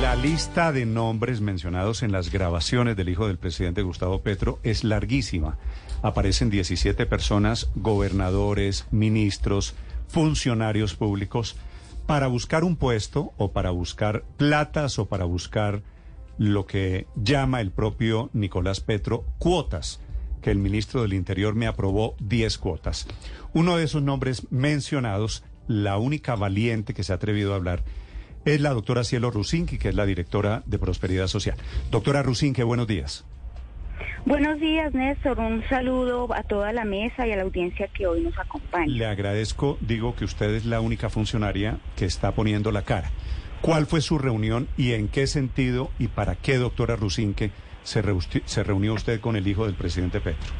La lista de nombres mencionados en las grabaciones del hijo del presidente Gustavo Petro es larguísima. Aparecen 17 personas, gobernadores, ministros, funcionarios públicos para buscar un puesto o para buscar platas o para buscar lo que llama el propio Nicolás Petro cuotas, que el ministro del Interior me aprobó 10 cuotas. Uno de esos nombres mencionados, la única valiente que se ha atrevido a hablar, es la doctora Cielo Rusinki, que es la directora de Prosperidad Social. Doctora Rusinki, buenos días. Buenos días, Néstor. Un saludo a toda la mesa y a la audiencia que hoy nos acompaña. Le agradezco, digo que usted es la única funcionaria que está poniendo la cara. ¿Cuál fue su reunión y en qué sentido y para qué, doctora Rusinque, se, se reunió usted con el hijo del presidente Petro?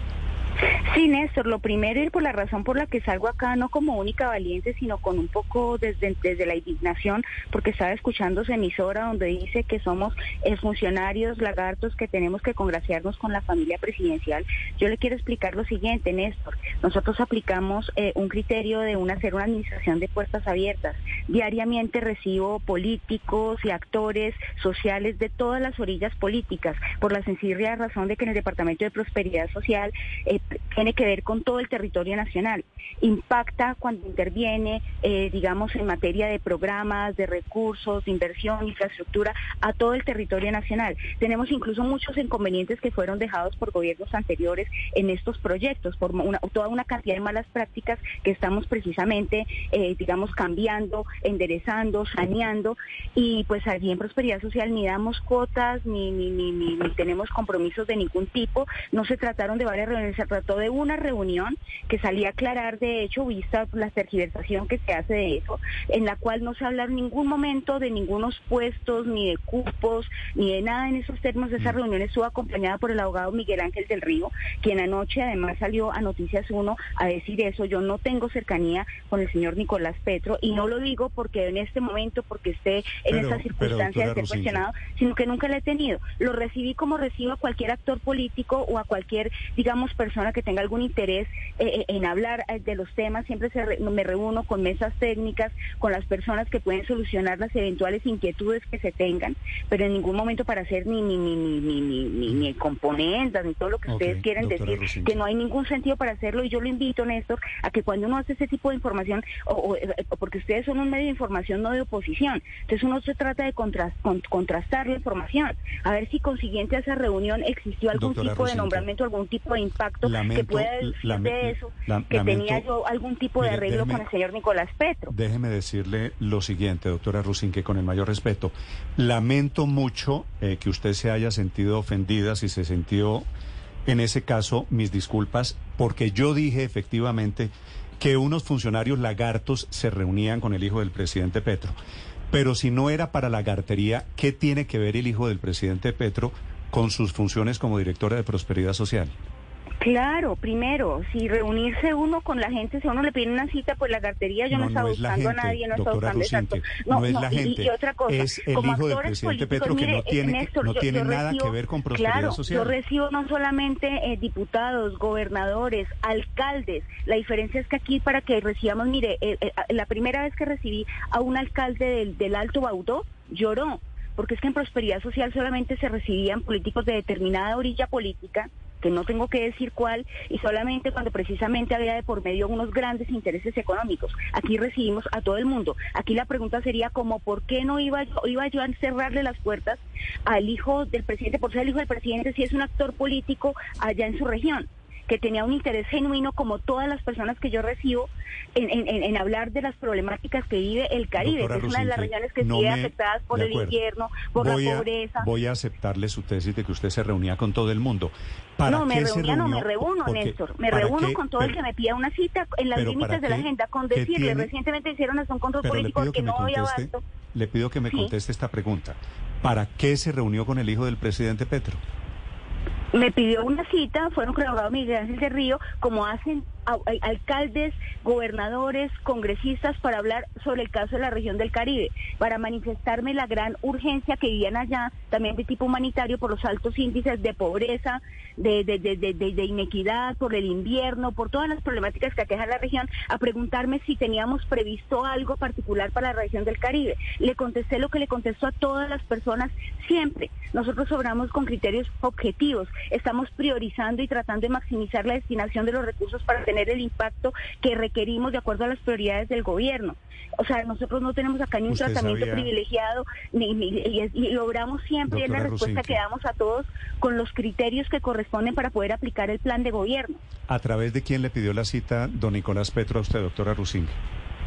Sí, Néstor, lo primero y por la razón por la que salgo acá, no como única valiente, sino con un poco desde, desde la indignación, porque estaba escuchando su emisora donde dice que somos funcionarios lagartos que tenemos que congraciarnos con la familia presidencial. Yo le quiero explicar lo siguiente, Néstor. Nosotros aplicamos eh, un criterio de una, hacer una administración de puertas abiertas. Diariamente recibo políticos y actores sociales de todas las orillas políticas, por la sencilla razón de que en el Departamento de Prosperidad Social eh, tiene que ver con todo el territorio nacional. Impacta cuando interviene, eh, digamos, en materia de programas, de recursos, de inversión, infraestructura, a todo el territorio nacional. Tenemos incluso muchos inconvenientes que fueron dejados por gobiernos anteriores en estos proyectos, por toda una cantidad de malas prácticas que estamos precisamente, eh, digamos, cambiando, enderezando, saneando. Y pues allí en Prosperidad Social ni damos cuotas, ni, ni, tenemos compromisos de ningún tipo. No se trataron de varias reuniones, trató de una reunión que salía a aclarar, de hecho, vista la tergiversación que se hace de eso, en la cual no se habla en ningún momento de ningunos puestos, ni de cupos, ni de nada en esos términos. Esa mm. reunión estuvo acompañada por el abogado Miguel Ángel del Río, quien anoche además salió a Noticias 1 a decir eso. Yo no tengo cercanía con el señor Nicolás Petro y no lo digo porque en este momento, porque esté en estas circunstancias de ser cuestionado, sino que nunca lo he tenido. Lo recibí como recibo a cualquier actor político o a cualquier, digamos, persona que tenga algún interés eh, eh, en hablar eh, de los temas, siempre me reúno con mesas técnicas, con las personas que pueden solucionar las eventuales inquietudes que se tengan, pero en ningún momento para hacer ni ni ni ni ni ni, componentes ni todo lo que ustedes quieren decir, que no hay ningún sentido para hacerlo y yo lo invito, Néstor, a que cuando uno hace ese tipo de información, o, porque ustedes son un medio de información no de oposición, entonces uno se trata de contrastar la información, a ver si consiguiente a esa reunión existió algún tipo de nombramiento, algún tipo de impacto que pueda decir de eso, que tenía yo algún tipo de arreglo con el señor Nicolás Petro. Déjeme decirle lo siguiente, doctora Rusin, que con el mayor respeto, lamento mucho eh, que usted se haya sentido ofendida, si se sintió en ese caso, mis disculpas, porque yo dije efectivamente que unos funcionarios lagartos se reunían con el hijo del presidente Petro. Pero si no era para lagartería, ¿qué tiene que ver el hijo del presidente Petro con sus funciones como directora de Prosperidad Social? Claro, primero, si reunirse uno con la gente, si uno le pide una cita, pues la cartería yo no, está buscando a nadie, no está buscando exacto. No, es la gente, y, otra cosa, es el hijo del presidente Petro que no tiene, no tiene nada que ver con prosperidad claro, social. Yo recibo no solamente eh, diputados, gobernadores, alcaldes. La diferencia es que aquí para que recibamos, mire, eh, eh, la primera vez que recibí a un alcalde del, del Alto Baudó, lloró porque es que en prosperidad social solamente se recibían políticos de determinada orilla política que no tengo que decir cuál, y solamente cuando precisamente había de por medio unos grandes intereses económicos. Aquí recibimos a todo el mundo. Aquí la pregunta sería como, ¿por qué no iba yo, iba yo a cerrarle las puertas al hijo del presidente, por ser el hijo del presidente, si es un actor político allá en su región? Que tenía un interés genuino, como todas las personas que yo recibo, en, hablar de las problemáticas que vive el Caribe, que es una de las regiones que sigue afectadas por el invierno, por la pobreza. Voy a aceptarle su tesis de que usted se reunía con todo el mundo. no, me reunía, no, me reúno, Néstor. Me reúno con todo el que me pida una cita en las límites de la agenda, con decirle, recientemente hicieron hasta un control político que, no había abasto. le pido que me conteste esta pregunta. ¿Para qué se reunió con el hijo del presidente Petro? Me pidió una cita, fueron abogado Miguel Ángel de Río, como hacen alcaldes, gobernadores, congresistas para hablar sobre el caso de la región del Caribe, para manifestarme la gran urgencia que vivían allá, también de tipo humanitario, por los altos índices de pobreza, de, inequidad, por el invierno, por todas las problemáticas que aquejan la región, a preguntarme si teníamos previsto algo particular para la región del Caribe. Le contesté lo que le contesto a todas las personas siempre. Nosotros obramos con criterios objetivos, estamos priorizando y tratando de maximizar la destinación de los recursos para tener el impacto que requerimos de acuerdo a las prioridades del gobierno. O sea, nosotros no tenemos acá ni un tratamiento privilegiado ni, y, logramos siempre la respuesta que damos a todos con los criterios que corresponden para poder aplicar el plan de gobierno. ¿A través de quién le pidió la cita don Nicolás Petro a usted, doctora Rusinque?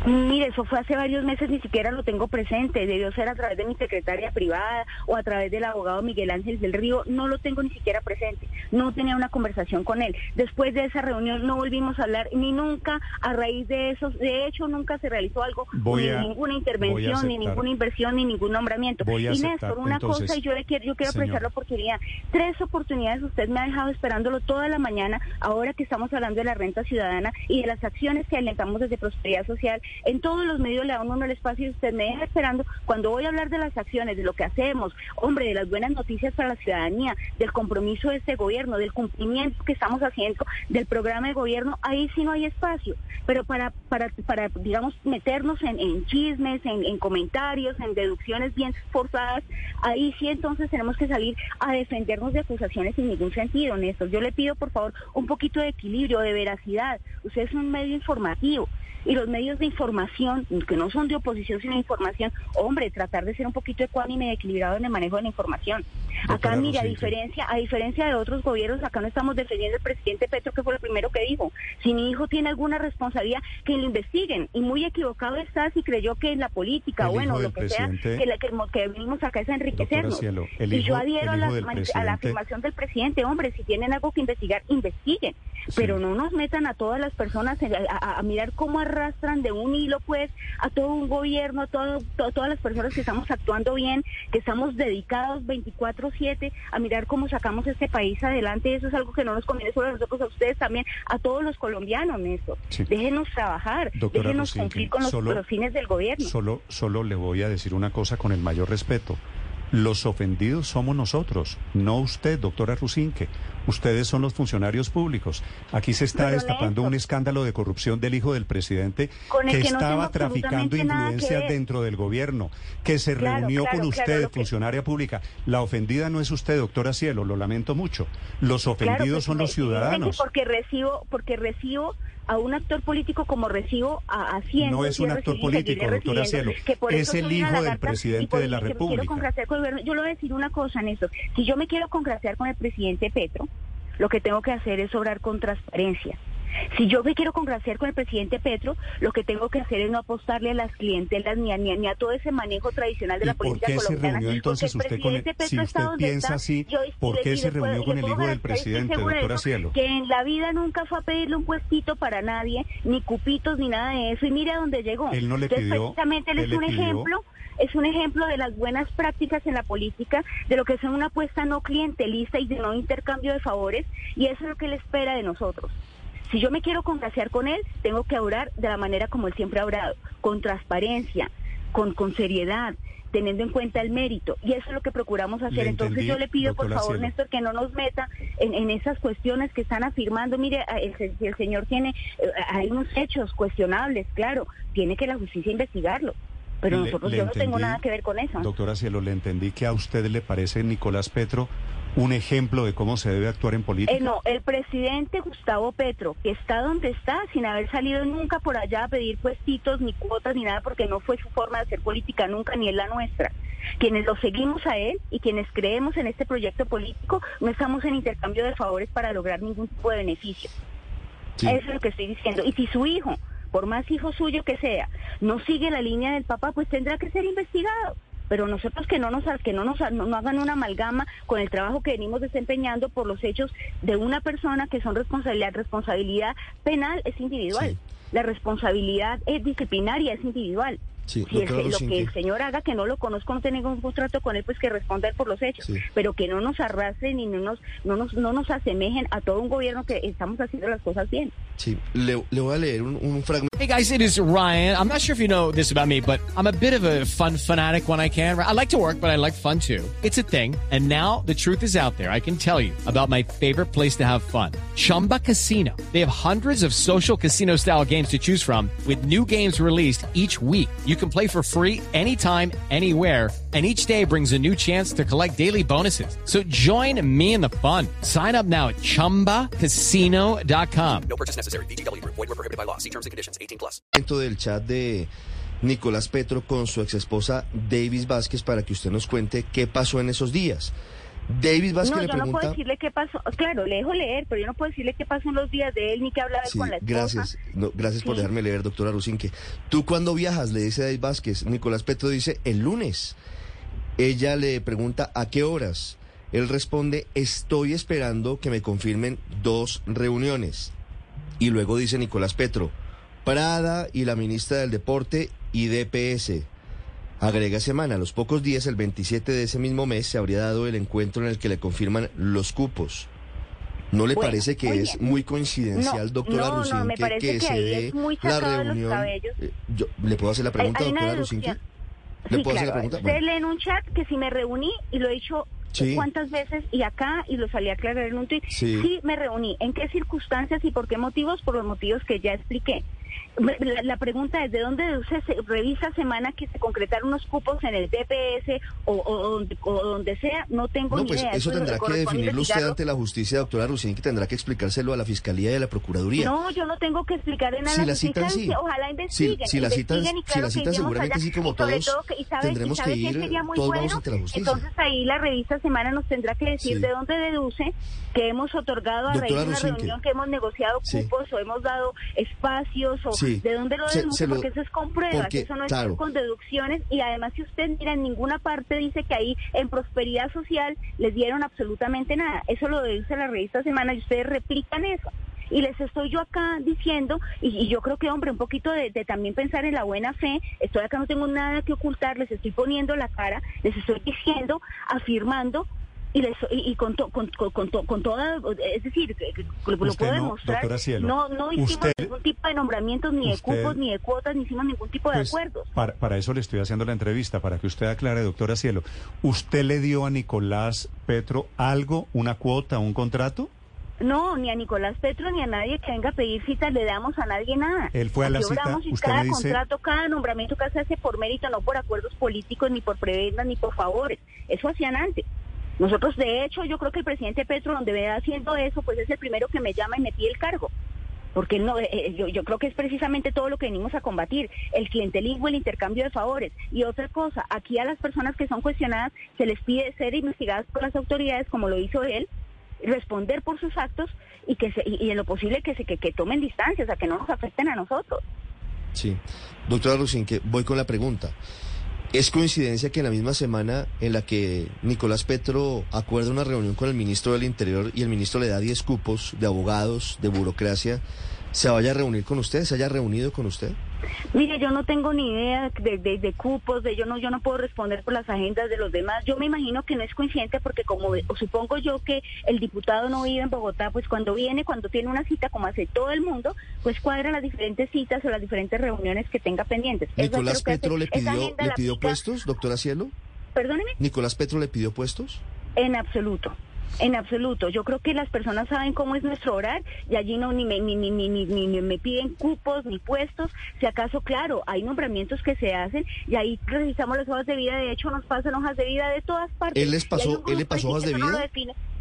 Mire, eso fue hace varios meses, ni siquiera lo tengo presente. Debió ser a través de mi secretaria privada o a través del abogado Miguel Ángel del Río. No lo tengo ni siquiera presente. No tenía una conversación con él. Después de esa reunión no volvimos a hablar ni nunca a raíz de eso. De hecho, nunca se realizó algo, ni ninguna intervención, ni ninguna inversión, ni ningún nombramiento. y Néstor, una cosa, y yo, le quiero, yo quiero apreciar la oportunidad. Tres oportunidades usted me ha dejado esperándolo toda la mañana, ahora que estamos hablando de la renta ciudadana y de las acciones que alentamos desde Prosperidad Social en todos los medios le da uno el espacio y usted me deja esperando cuando voy a hablar de las acciones, de lo que hacemos, hombre, de las buenas noticias para la ciudadanía, del compromiso de este gobierno, del cumplimiento que estamos haciendo del programa de gobierno, ahí sí no hay espacio. Pero para, para, para digamos, meternos en, chismes, en, comentarios, en deducciones bien forzadas, ahí sí entonces tenemos que salir a defendernos de acusaciones sin ningún sentido, Néstor. Yo le pido, por favor, un poquito de equilibrio, de veracidad. Usted es un medio informativo y los medios de información, que no son de oposición sino de información, hombre, tratar de ser un poquito ecuánime y equilibrado en el manejo de la información. acá, mire, a diferencia, a diferencia de otros gobiernos, acá no estamos defendiendo al presidente Petro, que fue lo primero que dijo. Si mi hijo tiene alguna responsabilidad, que lo investiguen. Y muy equivocado está si creyó que en la política, bueno, lo que sea, que, la, que, venimos acá es a enriquecernos. y yo adhiero a la, a la, afirmación del presidente, hombre, si tienen algo que investigar, investiguen. Pero no nos metan a todas las personas a, a mirar cómo arrastran de un hilo, pues, a todo un gobierno, a todo, todas las personas que estamos actuando bien, que estamos dedicados 24/7 a mirar cómo sacamos este país adelante. Eso es algo que no nos conviene solo a nosotros, a ustedes también, a todos los colombianos, Néstor. Déjenos trabajar, déjenos cumplir con los, fines del gobierno. Solo, solo le voy a decir una cosa con el mayor respeto. Los ofendidos somos nosotros, no usted, doctora Rusinque. Ustedes son los funcionarios públicos. Aquí se está destapando un escándalo de corrupción del hijo del presidente que, estaba traficando influencias dentro del gobierno, que se reunió con usted, funcionaria pública. La ofendida no es usted, doctora Cielo, lo lamento mucho. Los ofendidos son los ciudadanos. Porque recibo, porque recibo a un actor político como recibo a haciendo. No es un actor político, doctora Cielo. Es el hijo del presidente de la República. Yo le voy a decir una cosa, Néstor. Si yo me quiero congraciar con el presidente Petro, lo que tengo que hacer es obrar con transparencia. Si yo me quiero congraciar con el presidente Petro, lo que tengo que hacer es no apostarle a las clientelas ni a, ni a, todo ese manejo tradicional de la política ¿Por qué se reunió entonces usted con el, si usted piensa así, ¿por qué se reunió con el hijo del presidente, doctora Cielo? Que en la vida nunca fue a pedirle un puestito para nadie, ni cupitos, ni nada de eso. Y mire a dónde llegó. Él no le pidió. Precisamente él, es un ejemplo es un ejemplo de las buenas prácticas en la política, de lo que es una apuesta no clientelista y de no intercambio de favores, y eso es lo que él espera de nosotros. Si yo me quiero congraciar con él, tengo que orar de la manera como él siempre ha orado, con transparencia, con, con seriedad, teniendo en cuenta el mérito. Y eso es lo que procuramos hacer. Entonces yo le pido, por favor, Néstor, que no nos meta en, esas cuestiones que están afirmando. Mire, el, el señor tiene, eh, hay unos hechos cuestionables, claro, tiene que la justicia investigarlo. Pero nosotros yo no tengo nada que ver con eso. Doctora Cielo, le entendí que a usted le parece Nicolás Petro un ejemplo de cómo se debe actuar en política? Eh, no, el presidente Gustavo Petro, que está donde está, sin haber salido nunca por allá a pedir puestitos, ni cuotas, ni nada, porque no fue su forma de hacer política nunca, ni es la nuestra. Quienes lo seguimos a él y quienes creemos en este proyecto político, no estamos en intercambio de favores para lograr ningún tipo de beneficio. Eso es lo que estoy diciendo. Y si su hijo, por más hijo suyo que sea, no sigue la línea del papá, pues tendrá que ser investigado pero nosotros que no nos que no nos no, hagan una amalgama con el trabajo que venimos desempeñando por los hechos de una persona que son responsabilidad responsabilidad penal es individual. La responsabilidad es disciplinaria es individual Sí, si el- doctora lo que el señor haga, que no lo conozco, no tengo ningún contrato con él, pues que responda él por los hechos, Sí. pero que no nos arrastren y no nos, no nos, no nos asemejen a todo un gobierno que estamos haciendo las cosas bien. Sí, le, le voy a leer un, un fragmento. Hey guys, it is Ryan. I'm not sure if you know this about me, but I'm a bit of a fun fanatic when I can. I like to work, but I like fun too. It's a thing. And now the truth is out there. I can tell you about my favorite place to have fun. Chumba Casino. They have hundreds of social casino style games to choose from with new games released each week. You can play for free anytime, anywhere. And each day brings a new chance to collect daily bonuses. So join me in the fun. Sign up now at chumbacasino.com. No purchase necessary. VGW Group. Void were prohibited by law. See terms and conditions. 18 plus. dentro del chat de Nicolás Petro con su ex esposa Davis Vázquez para que usted nos cuente qué pasó en esos días. Davis Vázquez No, le yo no puedo pregunta. decirle qué pasó. Claro, le dejo leer, pero yo no puedo decirle qué pasó en los días de él ni qué hablaba él Sí, con la esposa. gracias. No, gracias por dejarme leer, doctora Rusinque. ¿Tú cuándo viajas? Le dice David Vázquez. Nicolás Petro dice, el lunes. Ella le pregunta, ¿a qué horas? Él responde, estoy esperando que me confirmen dos reuniones. Y luego dice Nicolás Petro, Prada y la ministra del Deporte y DPS. Agrega semana, a los pocos días, el 27 de ese mismo mes, se habría dado el encuentro en el que le confirman los cupos. ¿No le Bueno, parece que es muy coincidencial, No, doctora no, no, Rusinque, me parece que, que se dé la reunión? Eh, yo- ¿Le puedo hacer la pregunta, Hay- hay doctora. Rusinque? ¿Le Sí, puedo hacer la pregunta? Usted Bueno. un chat que si me reuní y lo he dicho Sí. cuántas veces y acá y lo salí a aclarar en un tweet. Sí. me reuní. ¿En qué circunstancias y por qué motivos? Por los motivos que ya expliqué. La, la pregunta es, ¿de dónde deduce, se revisa semana que se concretaron unos cupos en el DPS o, o- donde, o donde sea? No tengo No, ni pues idea. eso tendrá que definirlo usted ante la justicia, doctora Rusinque, tendrá que explicárselo a la Fiscalía y a la Procuraduría. No, yo no tengo que explicar en nada. Si la citan, sí. Ojalá Si, investiguen. si la citan, y si claro la que citan seguramente allá. sí, como Y todos, todo que- y sabe- y tendremos sabe que ir, sería muy todos bueno. vamos ante la justicia. Entonces ahí la revista Semana nos tendrá que decir Sí. de dónde deduce que hemos otorgado a Doctora raíz de una Rusinque. reunión que hemos negociado Sí. cupos o hemos dado espacios Sí. de dónde lo Se- deduce se lo- porque eso es con pruebas, porque, eso no es con deducciones y además si usted mira en ninguna parte dice que ahí en prosperidad social les dieron absolutamente nada. Eso lo deduce la revista Semana y ustedes replican eso. Y les estoy yo acá diciendo, y, y yo creo que, hombre, un poquito de, de también pensar en la buena fe, estoy acá, no tengo nada que ocultar, les estoy poniendo la cara, les estoy diciendo, afirmando, y, les, y, y con, to- con, con, con, to- con toda, es decir, lo, lo puedo no, demostrar, Cielo, no, no hicimos usted- ningún tipo de nombramientos, ni de cupos, ni de cuotas, ni hicimos ningún tipo de Pues, acuerdos. Para, para eso le estoy haciendo la entrevista, para que usted aclare, doctora Cielo. ¿Usted le dio a Nicolás Petro algo, una cuota, un contrato? No, ni a Nicolás Petro ni a nadie que venga a pedir citas le damos a nadie nada. Él fue a la cita, usted cada me dice- contrato, cada nombramiento que se hace por mérito, no por acuerdos políticos, ni por prebendas, ni por favores. Eso hacían antes. Nosotros, de hecho, yo creo que el presidente Petro, donde vea haciendo eso, pues es el primero que me llama y me pide el cargo. Porque no, eh, eh, yo, creo que es precisamente todo lo que venimos a combatir, el clientelismo, el intercambio de favores. Y otra cosa, aquí a las personas que son cuestionadas se les pide ser investigadas por las autoridades, como lo hizo él, responder por sus actos y que se, y, en lo posible que se que, que tomen distancia, o sea, que no nos afecten a nosotros. Sí. Doctora Rusinque, voy con la pregunta. ¿Es coincidencia que en la misma semana en la que Nicolás Petro acuerda una reunión con el ministro del Interior y el ministro le da 10 cupos de abogados, de burocracia, se vaya a reunir con usted, se haya reunido con usted? Mire, yo no tengo ni idea de, de- de cupos, de yo no yo no puedo responder por las agendas de los demás. Yo me imagino que no es coincidente porque como supongo yo que el diputado no vive en Bogotá, pues cuando viene, cuando tiene una cita como hace todo el mundo, pues cuadra las diferentes citas o las diferentes reuniones que tenga pendientes. ¿Nicolás Petro hace- le pidió, le pidió puestos, doctora Cielo? Perdóneme. ¿Nicolás Petro le pidió puestos? En absoluto. En absoluto. Yo creo que las personas saben cómo es nuestro horar y allí no ni me, ni, ni, ni, ni, me piden cupos ni puestos. Si acaso, claro, hay nombramientos que se hacen y ahí revisamos las hojas de vida. De hecho, nos pasan hojas de vida de todas partes. ¿Él les pasó- él le pasó hojas de vida?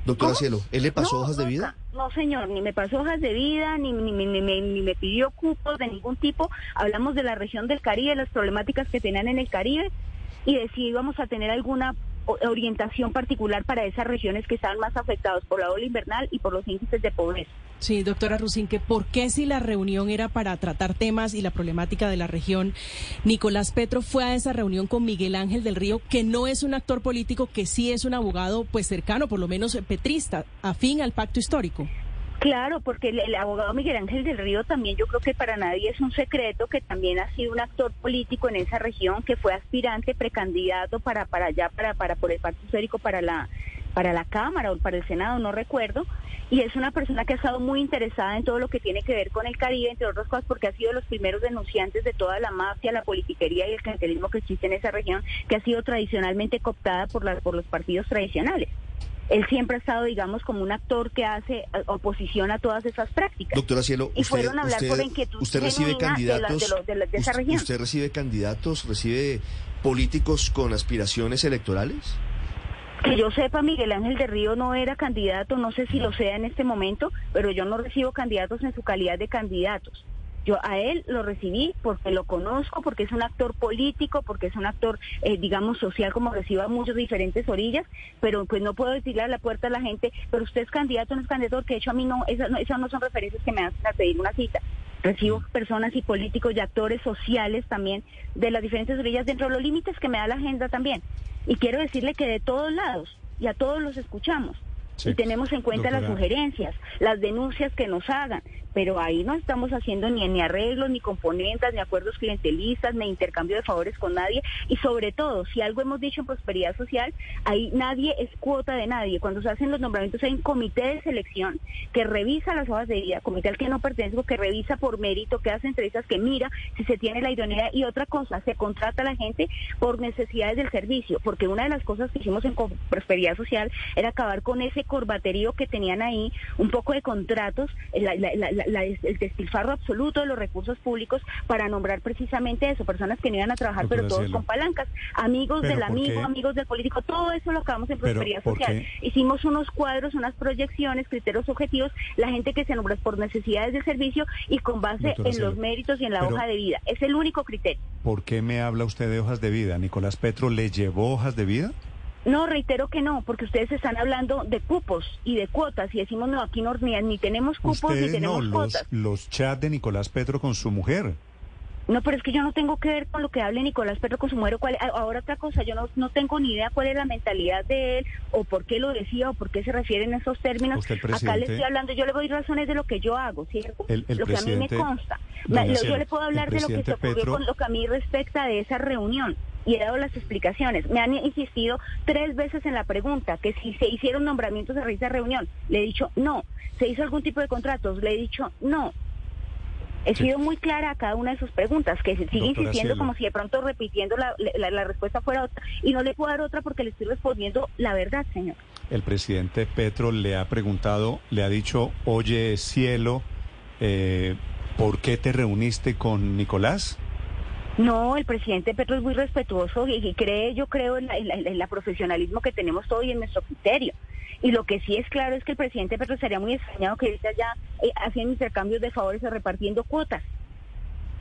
Doctora. Cielo, ¿él le pasó No, hojas de vida? No, señor, ni me pasó hojas de vida, ni, ni, ni- ni- me pidió cupos de ningún tipo. Hablamos de la región del Caribe, las problemáticas que tenían en el Caribe y de si íbamos a tener alguna orientación particular para esas regiones que estaban más afectadas por la ola invernal y por los índices de pobreza. Sí, doctora Rusinque, ¿por qué si la reunión era para tratar temas y la problemática de la región, Nicolás Petro fue a esa reunión con Miguel Ángel del Río, que no es un actor político, que sí es un abogado pues cercano, por lo menos eh, petrista, afín al pacto histórico? Claro, porque el, abogado Miguel Ángel del Río también yo creo que para nadie es un secreto que también ha sido un actor político en esa región, que fue aspirante, precandidato para para allá, para para por el Partido Histórico para la para la Cámara o para el Senado, no recuerdo, y es una persona que ha estado muy interesada en todo lo que tiene que ver con el Caribe, entre otras cosas, porque ha sido los primeros denunciantes de toda la mafia, la politiquería y el clientelismo que existe en esa región, que ha sido tradicionalmente cooptada por, la, por los partidos tradicionales. Él siempre ha estado, digamos, como un actor que hace eh, oposición a todas esas prácticas. Doctora Cielo, y usted, fueron a hablar usted, por la inquietud usted recibe de la- candidatos, de de la- de esa us- región. usted recibe candidatos, recibe políticos con aspiraciones electorales. Que yo sepa, Miguel Ángel de Río no era candidato, no sé si lo sea en este momento, pero yo no recibo candidatos en su calidad de candidatos. Yo a él lo recibí porque lo conozco, porque es un actor político, porque es un actor, eh, digamos, social, como recibo a muchas diferentes orillas, pero pues no puedo decirle a la puerta a la gente, pero usted es candidato, no es candidato, porque de hecho a mí no, esas no, esas no son referencias que me hacen a pedir una cita. Recibo personas y políticos y actores sociales también de las diferentes orillas dentro de los límites que me da la agenda también. Y quiero decirle que de todos lados y a todos los escuchamos. Sí. Y tenemos en cuenta las sugerencias, las denuncias que nos hagan, pero ahí no estamos haciendo ni, ni arreglos, ni componentes, ni acuerdos clientelistas, ni intercambio de favores con nadie. Y sobre todo, si algo hemos dicho en prosperidad social, ahí nadie es cuota de nadie. Cuando se hacen los nombramientos hay un comité de selección que revisa las hojas de vida, comité al que no pertenezco, que revisa por mérito, que hace entrevistas, que mira si se tiene la idoneidad. Y otra cosa, se contrata a la gente por necesidades del servicio, porque una de las cosas que hicimos en prosperidad social era acabar con ese corbaterío que tenían ahí, un poco de contratos, la- la- la- la- la- el despilfarro absoluto de los recursos públicos para nombrar precisamente eso, personas que no iban a trabajar, pero todos Cielo. con palancas, amigos del ¿por amigo, qué? amigos del político, todo eso lo acabamos en prosperidad ¿por social. Hicimos unos cuadros, unas proyecciones, criterios objetivos, la gente que se nombra por necesidades de servicio y con base Doctora en Cielo, los méritos y en la pero- hoja de vida. Es el único criterio. ¿Por qué me habla usted de hojas de vida? ¿Nicolás Petro le llevó hojas de vida? No, reitero que no, porque ustedes están hablando de cupos y de cuotas y decimos, no, aquí no, ni, ni tenemos cupos ni no, tenemos los, cuotas. los chats de Nicolás Petro con su mujer. No, pero es que yo no tengo que ver con lo que hable Nicolás Petro con su mujer. o Cuál, a- ahora otra cosa, yo no, no tengo ni idea cuál es la mentalidad de él o por qué lo decía o por qué se refieren esos términos. Usted, Acá le estoy hablando, yo le doy razones de lo que yo hago, ¿cierto? El- el lo que a mí me consta. Lo- yo le puedo hablar de lo que se ocurrió Petro- con lo que a mí respecta de esa reunión. Y he dado las explicaciones. Me han insistido tres veces en la pregunta, que si se hicieron nombramientos a raíz de reunión. Le he dicho no. ¿Se hizo algún tipo de contratos? Le he dicho no. He Sí. sido muy clara a cada una de sus preguntas, que se sigue Doctora insistiendo Cielo. como si de pronto repitiendo la, la- la respuesta fuera otra. Y no le puedo dar otra porque le estoy respondiendo la verdad, señor. El presidente Petro le ha preguntado, le ha dicho, oye, cielo, eh, ¿por qué te reuniste con Nicolás? No, el presidente Petro es muy respetuoso y, y cree, yo creo, en la, en la- en la profesionalismo que tenemos todos y en nuestro criterio. Y lo que sí es claro es que el presidente Petro sería muy extrañado que ahorita ya eh, haciendo intercambios de favores o repartiendo cuotas.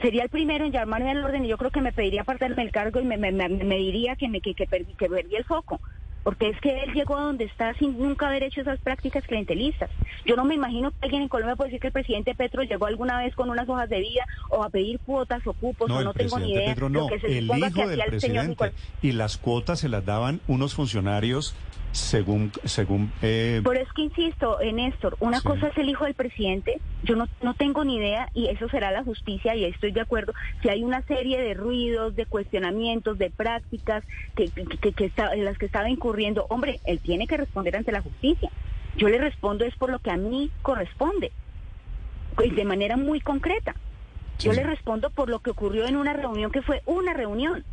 Sería el primero en llamarme al orden y yo creo que me pediría apartarme el cargo y me- me diría que, me, que, que, perdí, que perdí el foco. Porque es que él llegó a donde está sin nunca haber hecho esas prácticas clientelistas. Yo no me imagino que alguien en Colombia puede decir que el presidente Petro llegó alguna vez con unas hojas de vida o a pedir cuotas o cupos no, o no tengo ni idea. Petro no, que se el hijo del presidente. Y las cuotas se las daban unos funcionarios según, según eh, Pero es que insisto, eh, Néstor, una Sí. cosa es el hijo del presidente, yo no, no tengo ni idea y eso será la justicia y ahí estoy de acuerdo, si hay una serie de ruidos, de cuestionamientos, de prácticas que, que, que- que está- en las que estaba incurriendo, hombre, él tiene que responder ante la justicia. Yo le respondo es por lo que a mí corresponde, de manera muy concreta. Yo Sí. le respondo por lo que ocurrió en una reunión que fue una reunión.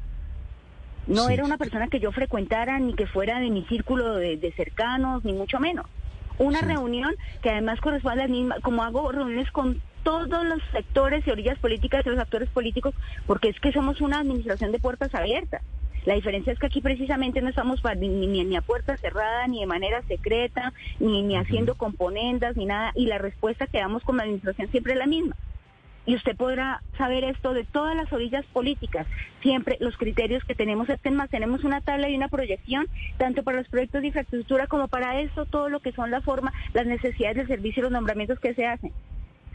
No Sí. era una persona que yo frecuentara ni que fuera de mi círculo de, de cercanos, ni mucho menos. Una Sí. reunión que además corresponde a la misma, como hago reuniones con todos los sectores y orillas políticas y los actores políticos, porque es que somos una administración de puertas abiertas. La diferencia es que aquí precisamente no estamos ni, ni, ni a puerta cerrada, ni de manera secreta, ni, ni haciendo componendas, ni nada, y la respuesta que damos como administración siempre es la misma y usted podrá saber esto de todas las orillas políticas. Siempre los criterios que tenemos estén más. Tenemos una tabla y una proyección, tanto para los proyectos de infraestructura como para eso, todo lo que son la forma, las necesidades del servicio y los nombramientos que se hacen.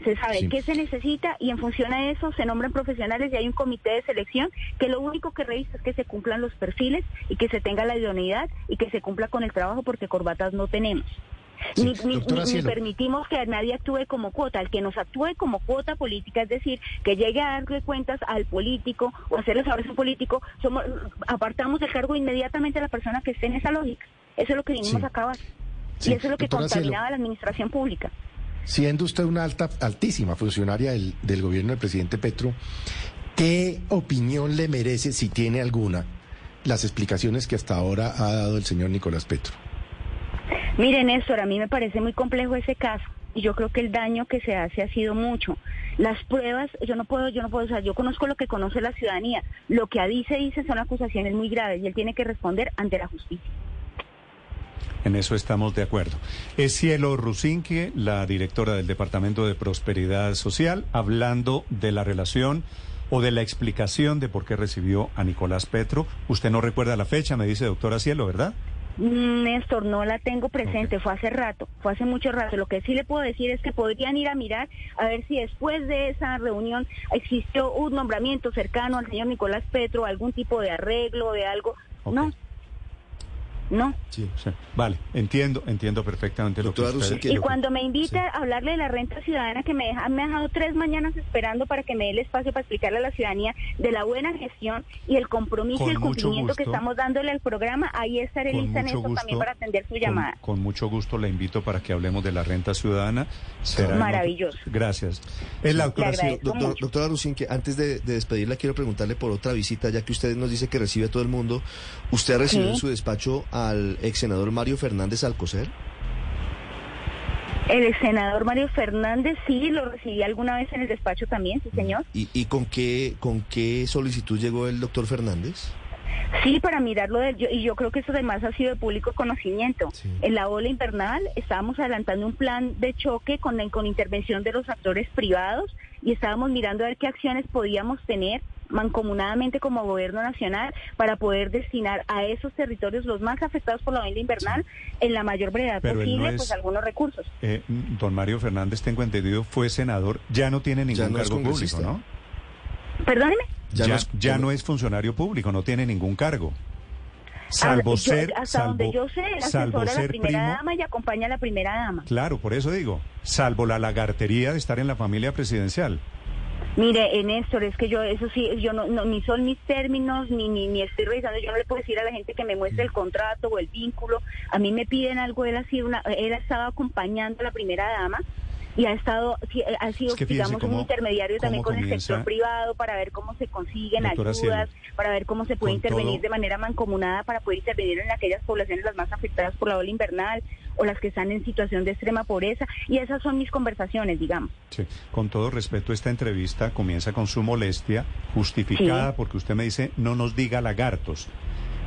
Se sabe Sí. qué se necesita y en función a eso se nombran profesionales y hay un comité de selección que lo único que revisa es que se cumplan los perfiles y que se tenga la idoneidad y que se cumpla con el trabajo porque corbatas no tenemos. Sí, Ni, permitimos que nadie actúe como cuota. El que nos actúe como cuota política, es decir, que llegue a darle cuentas al político o hacerle saber a su político, somos, apartamos el cargo inmediatamente a la persona que esté en esa lógica. Eso es lo que vinimos Sí. a acabar. Sí, Y eso es lo que doctora Cielo. contaminaba la administración pública. Siendo usted una alta, altísima funcionaria del, del gobierno del presidente Petro, ¿qué opinión le merece, si tiene alguna, las explicaciones que hasta ahora ha dado el señor Nicolás Petro? Mire, Néstor, a mí me parece muy complejo ese caso y yo creo que el daño que se hace ha sido mucho. Las pruebas, yo no puedo, yo no puedo, o sea, yo conozco lo que conoce la ciudadanía. Lo que a dice dice son acusaciones muy graves y él tiene que responder ante la justicia. En eso estamos de acuerdo. Es Cielo Rusinque, la directora del Departamento de Prosperidad Social, hablando de la relación o de la explicación de por qué recibió a Nicolás Petro. Usted no recuerda la fecha, me dice doctora Cielo, ¿verdad? Mm, Néstor, no la tengo presente, fue hace rato, fue hace mucho rato. Lo que sí le puedo decir es que podrían ir a mirar a ver si después de esa reunión existió un nombramiento cercano al señor Nicolás Petro, algún tipo de arreglo, de algo. No, no. Sí. Vale, entiendo, entiendo perfectamente Doctora lo que usted... Rusinque, Y cuando me invita a hablarle de la renta ciudadana, que me, deja, me ha dejado tres mañanas esperando para que me dé el espacio para explicarle a la ciudadanía de la buena gestión y el compromiso Con y el cumplimiento que estamos dándole al programa, ahí estaré lista en eso gusto, también para atender su llamada. Con, mucho gusto la invito para que hablemos de la renta ciudadana. Será en Maravilloso. Gracias. Es la doctora Doctor- doctora Rusinque, antes de, de despedirla, quiero preguntarle por otra visita, ya que usted nos dice que recibe a todo el mundo. ¿Usted ha recibido Sí. en su despacho al ex senador Mario Fernández Alcocer? El senador Mario Fernández, sí, lo recibí alguna vez en el despacho también, sí, señor. ¿Y, y con, qué, con qué solicitud llegó el doctor Fernández? Sí, para mirarlo de, yo- y yo creo que eso además ha sido de público conocimiento. En la ola invernal estábamos adelantando un plan de choque con, con intervención de los actores privados y estábamos mirando a ver qué acciones podíamos tener mancomunadamente como gobierno nacional para poder destinar a esos territorios los más afectados por la ola invernal en la mayor brevedad Pero él no posible es- pues algunos recursos. Eh, don Mario Fernández, tengo entendido, fue senador, ya no tiene ningún no cargo público. ¿no? Perdóneme. Ya, Ya no es- ya no no- es funcionario público, no tiene ningún cargo. Salvo Ah, yo- ser, hasta salvo, donde yo sé, él salvo asesora a la ser primera primo, dama y acompaña a la primera dama. claro, por eso digo, salvo la lagartería de estar en la familia presidencial. Mire, Néstor, es que yo, eso sí, yo no, no- ni son mis términos, ni, ni, ni estoy revisando, yo no le puedo decir a la gente que me muestre el contrato o el vínculo, a mí me piden algo, él ha sido una, él ha estado acompañando a la primera dama y ha estado, eh, ha sido, Es que digamos, un cómo- intermediario también con el comienza- sector privado para ver cómo se consiguen ayudas, Cielo, para ver cómo se puede intervenir todo- de manera mancomunada para poder intervenir en aquellas poblaciones las más afectadas por la ola invernal o las que están en situación de extrema pobreza, y esas son mis conversaciones, digamos. Sí, con todo respeto, esta entrevista comienza con su molestia, justificada Sí. porque usted me dice, no nos diga lagartos.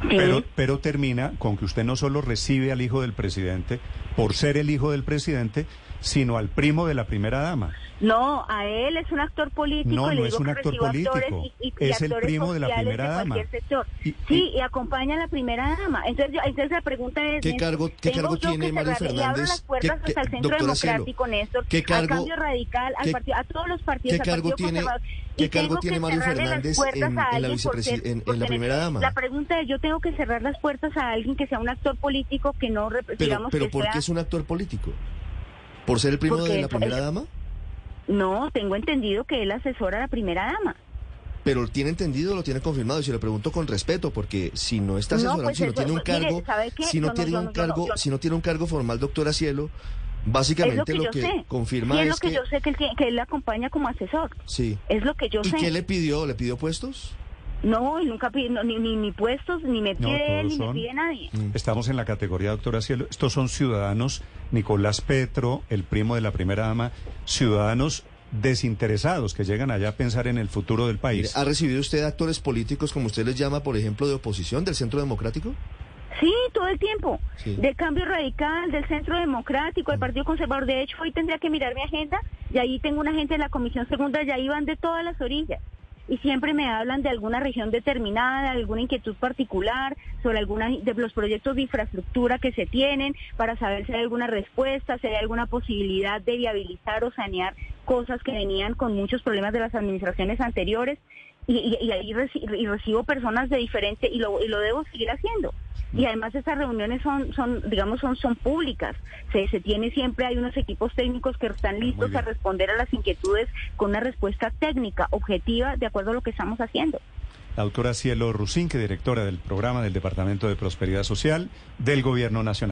Sí. Pero, pero termina con que usted no solo recibe al hijo del presidente por ser el hijo del presidente, sino al primo de la primera dama. No, a él es un actor político. No, y le no digo es un que actor político, y- y- y es el actores primo de la primera dama. sector. Y- sí, y- y acompaña a la primera dama. Entonces, yo- entonces la pregunta es... ¿Qué cargo- qué ¿tengo cargo yo tiene que Mario Y Fernández? las puertas ¿Qué- hasta el qué- Centro doctora Cielo, Democrático, Néstor, qué cargo- al Cambio Radical, al qué- partido, a todos los partidos, ¿Qué al cargo Partido tiene- qué Y cargo tiene Mario Fernández puertas en- a en la ser- en- en la primera dama? La pregunta es, yo tengo que cerrar las puertas a alguien que sea un actor político que no, Pero, digamos pero que ¿por sea... qué es un actor político? ¿Por ser el primo Porque de la primera él- dama? No, tengo entendido que él asesora a la primera dama. Pero tiene entendido, lo tiene confirmado. Y se lo pregunto con respeto, porque si no está No, asesorando, pues si no eso- tiene un cargo, si no tiene un cargo, si no tiene un cargo formal, doctora Cielo, Es básicamente lo que, confirma Sí, es es, lo que, yo sé que él, que él le acompaña como asesor. sí. Es lo que yo ¿Y sé. qué le pidió? ¿Le pidió puestos? No, él nunca pide no, ni, ni, ni puestos, ni me No, pide él, ni me pide nadie. Estamos en la categoría, doctora Cielo. Estos son ciudadanos, Nicolás Petro, el primo de la primera dama, ciudadanos desinteresados que llegan allá a pensar en el futuro del país. ¿Ha recibido usted actores políticos, como usted les llama, por ejemplo, de oposición del Centro Democrático? Sí, todo el tiempo. Sí. Del cambio radical, del centro democrático, del Partido Conservador. De hecho, hoy tendría que mirar mi agenda y ahí tengo una gente de la Comisión Segunda y ahí van de todas las orillas. Y siempre me hablan de alguna región determinada, de alguna inquietud particular, sobre alguna de los proyectos de infraestructura que se tienen, para saber si hay alguna respuesta, si hay alguna posibilidad de viabilizar o sanear cosas que venían con muchos problemas de las administraciones anteriores. Y, y, y ahí reci- y recibo personas de diferente y lo, y lo debo seguir haciendo. Y además estas reuniones son, son digamos, son, son públicas. Se, se tiene siempre, hay unos equipos técnicos que están listos a responder a las inquietudes con una respuesta técnica, objetiva, de acuerdo a lo que estamos haciendo. La doctora Cielo Rusinque, directora del programa del Departamento de Prosperidad Social del Gobierno Nacional.